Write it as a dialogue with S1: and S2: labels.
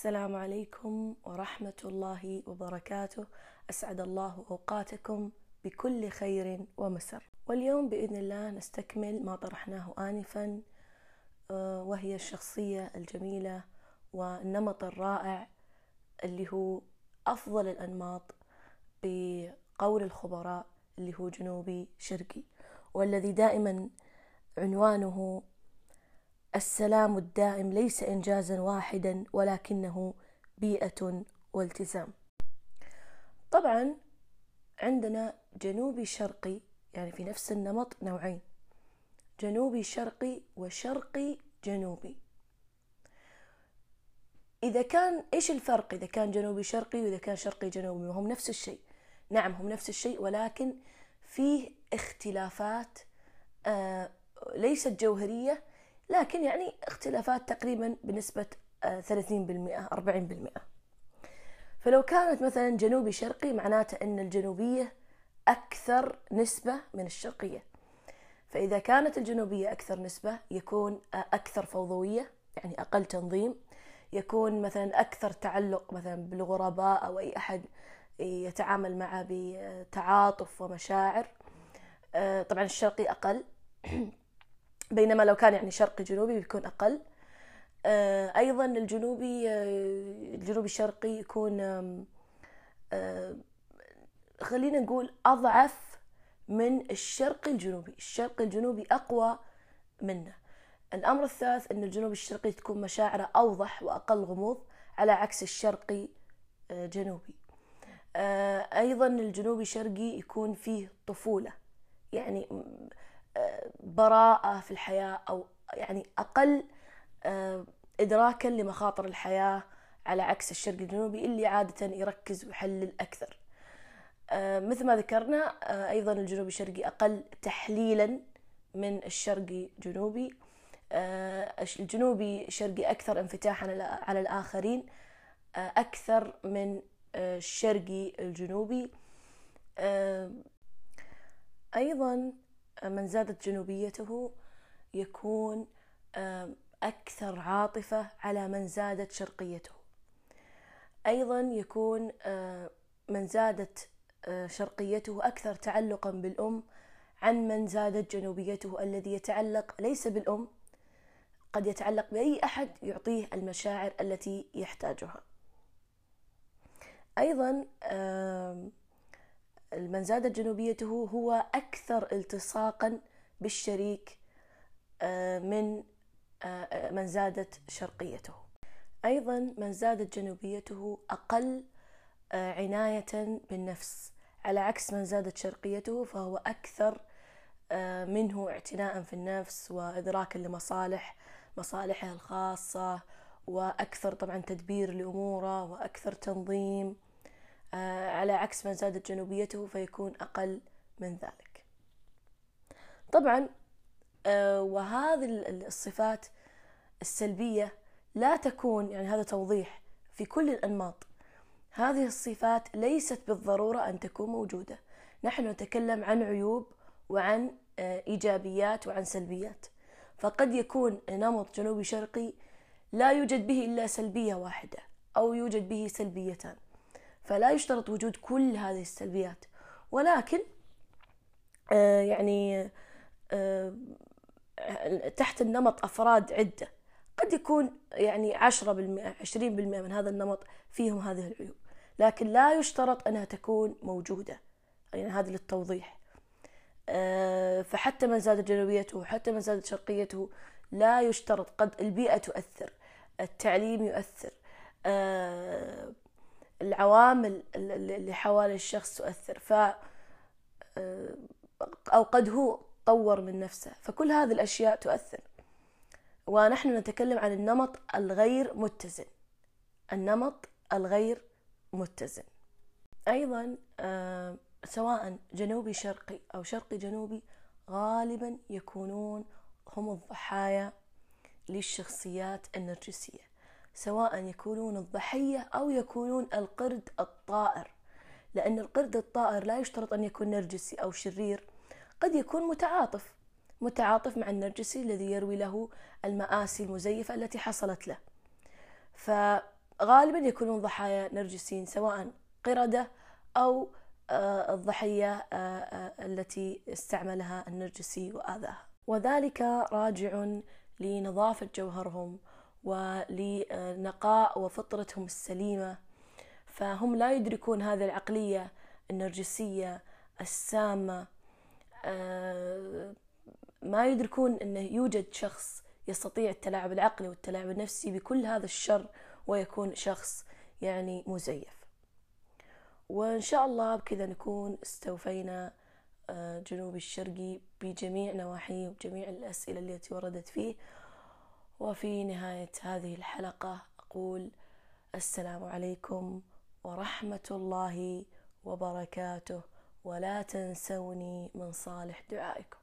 S1: السلام عليكم ورحمة الله وبركاته. أسعد الله أوقاتكم بكل خير ومسر. واليوم بإذن الله نستكمل ما طرحناه آنفا آه، وهي الشخصية الجميلة والنمط الرائع اللي هو أفضل الأنماط بقول الخبراء اللي هو جنوبي شرقي والذي دائما عنوانه السلام الدائم ليس إنجازا واحدا ولكنه بيئة والتزام. طبعا عندنا جنوبي شرقي يعني في نفس النمط نوعين جنوبي شرقي وشرقي جنوبي. إذا كان إيش الفرق إذا كان جنوبي شرقي وإذا كان شرقي جنوبي؟ وهم نفس الشيء. نعم هم نفس الشيء ولكن فيه اختلافات آه ليست جوهرية لكن يعني اختلافات تقريبا بنسبة 30% 40% فلو كانت مثلا جنوبي شرقي معناته أن الجنوبية أكثر نسبة من الشرقية. فإذا كانت الجنوبية أكثر نسبة يكون أكثر فوضوية يعني أقل تنظيم. يكون مثلا أكثر تعلق مثلا بالغرباء أو أي أحد يتعامل معه بتعاطف ومشاعر. طبعا الشرقي أقل. بينما لو كان يعني شرقي جنوبي بيكون أقل. آه، أيضا الجنوبي آه، الجنوبي الشرقي يكون آه، خلينا نقول أضعف من الشرقي الجنوبي. الشرقي الجنوبي أقوى منه. الأمر الثالث أن الجنوبي الشرقي تكون مشاعره أوضح وأقل غموض على عكس الشرقي جنوبي. أيضا الجنوبي الشرقي يكون فيه طفولة. يعني براءة في الحياة أو يعني أقل آه، إدراكا لمخاطر الحياة على عكس الشرق الجنوبي اللي عادة يركز ويحلل أكثر. آه، مثل ما ذكرنا آه، أيضا الجنوبي الشرقي أقل تحليلا من الشرقي جنوبي. الجنوبي الشرقي أكثر انفتاحا على الآخرين أكثر من الشرقي الجنوبي. أيضا من زادت جنوبيته يكون أكثر عاطفة على من زادت شرقيته. أيضا يكون من زادت شرقيته أكثر تعلقا بالأم عن من زادت جنوبيته. الذي يتعلق ليس بالأم قد يتعلق بأي أحد يعطيه المشاعر التي يحتاجها. أيضا من زادت جنوبيته هو أكثر التصاقا بالشريك آه، من آه، من زادت شرقيته. أيضا من زادت جنوبيته أقل آه، عناية بالنفس. على عكس من زادت شرقيته فهو أكثر منه اعتناء في النفس وإدراكا لمصالح مصالحه الخاصة وأكثر طبعا تدبير لأموره وأكثر تنظيم. آه، على عكس من زادت جنوبيته فيكون أقل من ذلك. طبعا آه، وهذه الصفات السلبية لا تكون يعني هذا توضيح في كل الأنماط. هذه الصفات ليست بالضرورة أن تكون موجودة. نحن نتكلم عن عيوب وعن آه، إيجابيات وعن سلبيات. فقد يكون نمط جنوبي شرقي لا يوجد به إلا سلبية واحدة أو يوجد به سلبيتان. فلا يشترط وجود كل هذه السلبيات. ولكن آه، يعني آه، تحت النمط أفراد عدة قد يكون يعني عشرة بالمئة عشرين بالمئة من هذا النمط فيهم هذه العيوب. لكن لا يشترط أنها تكون موجودة يعني هذا للتوضيح. آه، فحتى من زادت جنوبيته وحتى من زادت شرقيته لا يشترط قد البيئة تؤثر التعليم يؤثر العوامل اللي حوالي الشخص تؤثر. ف آه، أو قد هو طور من نفسه. فكل هذه الأشياء تؤثر. ونحن نتكلم عن النمط الغير متزن. النمط الغير متزن. أيضا آه، سواء جنوبي شرقي أو شرقي جنوبي غالبا يكونون هم الضحايا للشخصيات النرجسية. سواء يكونون الضحية أو يكونون القرد الطائر. لأن القرد الطائر لا يشترط أن يكون نرجسي أو شرير قد يكون متعاطف متعاطف مع النرجسي الذي يروي له المآسي المزيفة التي حصلت له. ف غالبا يكونون ضحايا نرجسيين سواء قردة أو آه، الضحية آه، آه، التي استعملها النرجسي وآذاها. وذلك راجع لنظافة جوهرهم ولنقاء وفطرتهم السليمة. فهم لا يدركون هذه العقلية النرجسية السامة. ما يدركون أنه يوجد شخص يستطيع التلاعب العقلي والتلاعب النفسي بكل هذا الشر ويكون شخص يعني مزيف. وإن شاء الله بكذا نكون استوفينا آه، جنوب الشرقي بجميع نواحيه وبجميع الأسئلة التي وردت فيه. وفي نهاية هذه الحلقة أقول السلام عليكم ورحمة الله وبركاته ولا تنسوني من صالح دعائكم.